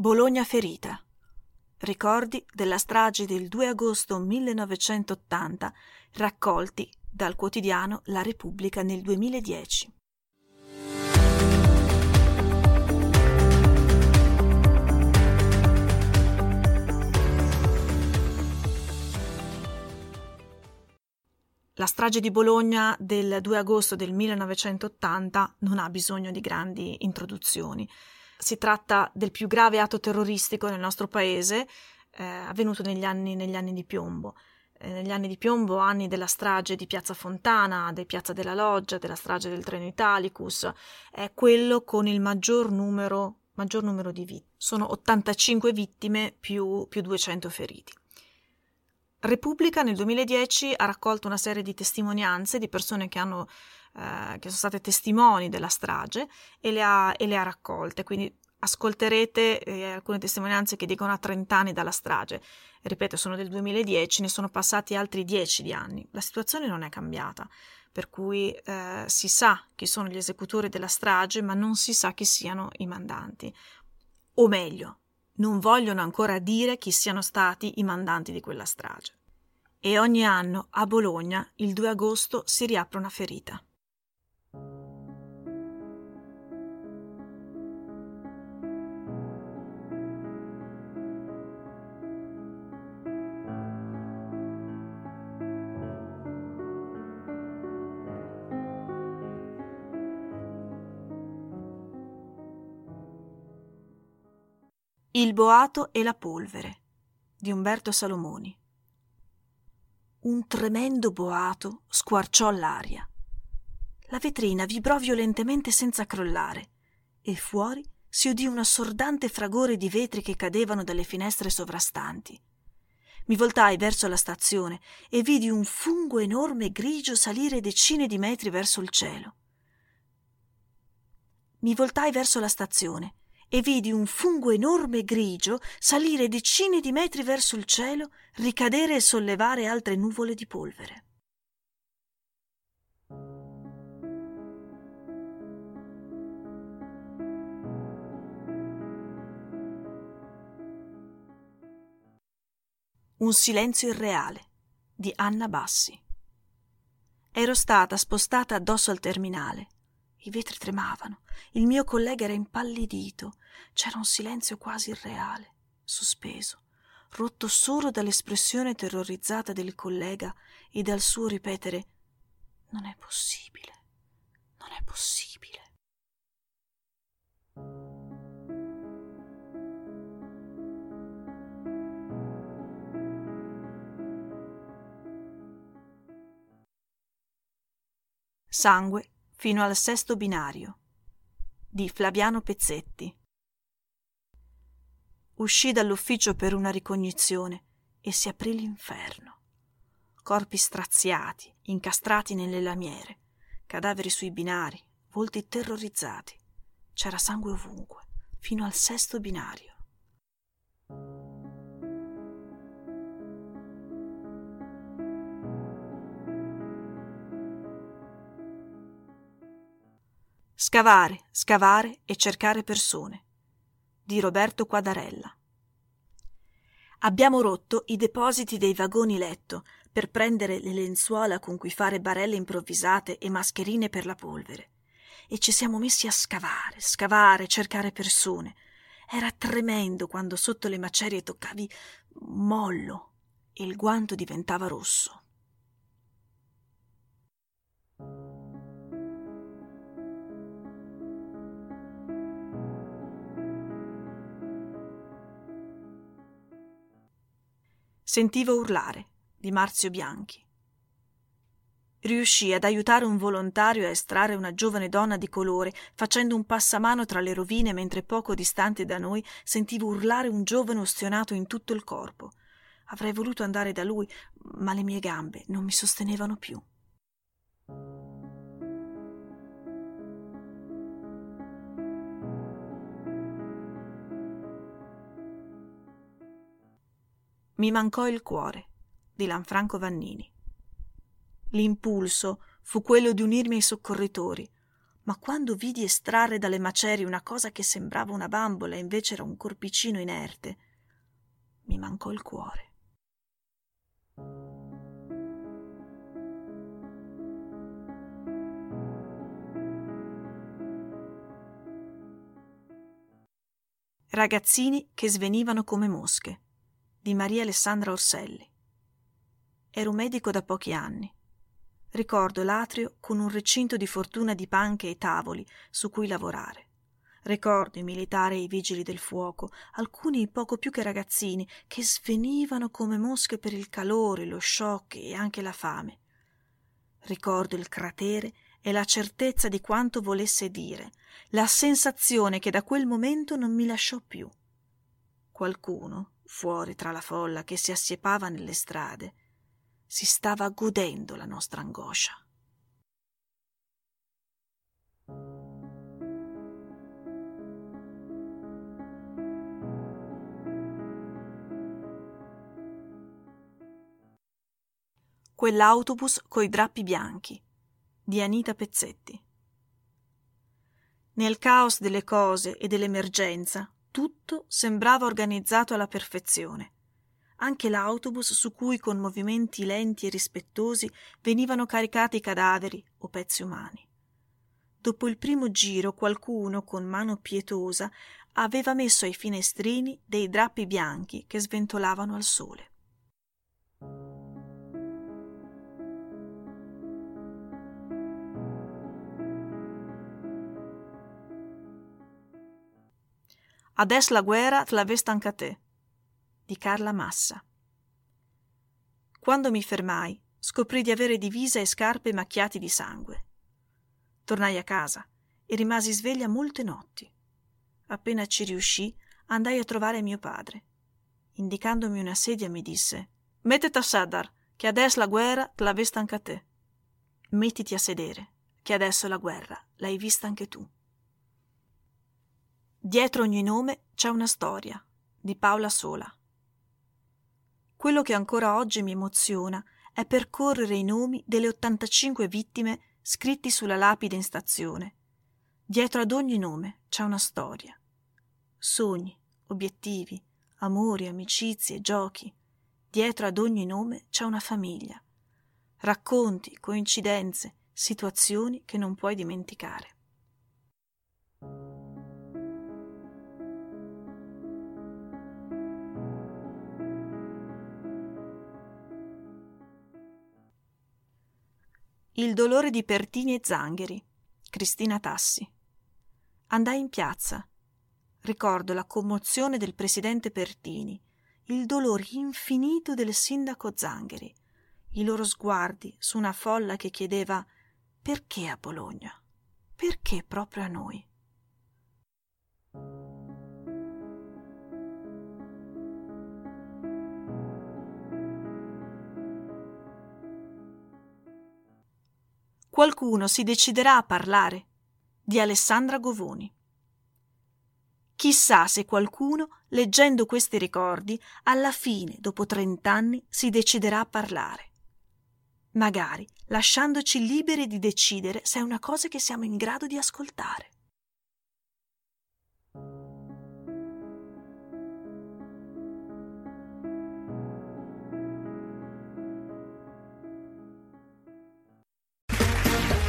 Bologna ferita. Ricordi della strage del 2 agosto 1980 raccolti dal quotidiano La Repubblica nel 2010. La strage di Bologna del 2 agosto del 1980 non ha bisogno di grandi introduzioni. Si tratta del più grave atto terroristico nel nostro paese, eh, avvenuto negli anni, negli anni di piombo. Eh, negli anni di piombo, anni della strage di Piazza Fontana, di Piazza della Loggia, della strage del treno Italicus, è quello con il maggior numero, maggior numero di vittime. Sono 85 vittime più, più 200 feriti. Repubblica nel 2010 ha raccolto una serie di testimonianze di persone che hanno eh, che sono state testimoni della strage e le ha, e le ha raccolte. Quindi ascolterete eh, alcune testimonianze che dicono a 30 anni dalla strage. Ripeto, sono del 2010, ne sono passati altri 10 di anni. La situazione non è cambiata, per cui eh, si sa chi sono gli esecutori della strage, ma non si sa chi siano i mandanti. O meglio, non vogliono ancora dire chi siano stati i mandanti di quella strage. E ogni anno a Bologna il 2 agosto si riapre una ferita. Il boato e la polvere di Umberto Salomoni. Un tremendo boato squarciò l'aria. La vetrina vibrò violentemente senza crollare e fuori si udì un assordante fragore di vetri che cadevano dalle finestre sovrastanti. Mi voltai verso la stazione e vidi un fungo enorme grigio salire decine di metri verso il cielo. Mi voltai verso la stazione e vidi un fungo enorme grigio salire decine di metri verso il cielo, ricadere e sollevare altre nuvole di polvere. Un silenzio irreale di Anna Bassi. Ero stata spostata addosso al terminale i vetri tremavano, il mio collega era impallidito, c'era un silenzio quasi irreale, sospeso, rotto solo dall'espressione terrorizzata del collega e dal suo ripetere Non è possibile, non è possibile. Sangue fino al sesto binario di Flaviano Pezzetti. Uscì dall'ufficio per una ricognizione e si aprì l'inferno. Corpi straziati, incastrati nelle lamiere, cadaveri sui binari, volti terrorizzati. C'era sangue ovunque, fino al sesto binario. Scavare, scavare e cercare persone di Roberto Quadarella. Abbiamo rotto i depositi dei vagoni letto per prendere le lenzuola con cui fare barelle improvvisate e mascherine per la polvere. E ci siamo messi a scavare, scavare, cercare persone. Era tremendo quando sotto le macerie toccavi mollo e il guanto diventava rosso. Sentivo urlare di Marzio Bianchi. Riuscì ad aiutare un volontario a estrarre una giovane donna di colore, facendo un passamano tra le rovine mentre poco distante da noi sentivo urlare un giovane ostionato in tutto il corpo. Avrei voluto andare da lui, ma le mie gambe non mi sostenevano più. Mi mancò il cuore di Lanfranco Vannini. L'impulso fu quello di unirmi ai soccorritori, ma quando vidi estrarre dalle macerie una cosa che sembrava una bambola e invece era un corpicino inerte, mi mancò il cuore. Ragazzini che svenivano come mosche di Maria Alessandra Orselli. Ero medico da pochi anni. Ricordo l'atrio con un recinto di fortuna di panche e tavoli su cui lavorare. Ricordo i militari e i vigili del fuoco, alcuni poco più che ragazzini, che svenivano come mosche per il calore, lo shock e anche la fame. Ricordo il cratere e la certezza di quanto volesse dire, la sensazione che da quel momento non mi lasciò più. Qualcuno, fuori tra la folla che si assiepava nelle strade, si stava godendo la nostra angoscia. Quell'autobus coi drappi bianchi di Anita Pezzetti. Nel caos delle cose e dell'emergenza tutto sembrava organizzato alla perfezione. Anche l'autobus su cui con movimenti lenti e rispettosi venivano caricati i cadaveri o pezzi umani. Dopo il primo giro qualcuno, con mano pietosa, aveva messo ai finestrini dei drappi bianchi che sventolavano al sole. Ades la guerra te anche a te di Carla Massa. Quando mi fermai, scoprì di avere divisa e scarpe macchiati di sangue. Tornai a casa e rimasi sveglia molte notti. Appena ci riuscì, andai a trovare mio padre. Indicandomi una sedia, mi disse: Mettete a sedere, che adesso la guerra te l'avest anche a te. Mettiti a sedere, che adesso la guerra l'hai vista anche tu. Dietro ogni nome c'è una storia, di Paola Sola. Quello che ancora oggi mi emoziona è percorrere i nomi delle 85 vittime scritti sulla lapide in stazione. Dietro ad ogni nome c'è una storia. Sogni, obiettivi, amori, amicizie, giochi. Dietro ad ogni nome c'è una famiglia. Racconti, coincidenze, situazioni che non puoi dimenticare. Il dolore di Pertini e Zangheri. Cristina Tassi. Andai in piazza. Ricordo la commozione del presidente Pertini, il dolore infinito del sindaco Zangheri, i loro sguardi su una folla che chiedeva perché a Bologna? Perché proprio a noi? Qualcuno si deciderà a parlare di Alessandra Govoni. Chissà se qualcuno, leggendo questi ricordi, alla fine, dopo trent'anni, si deciderà a parlare. Magari lasciandoci liberi di decidere se è una cosa che siamo in grado di ascoltare.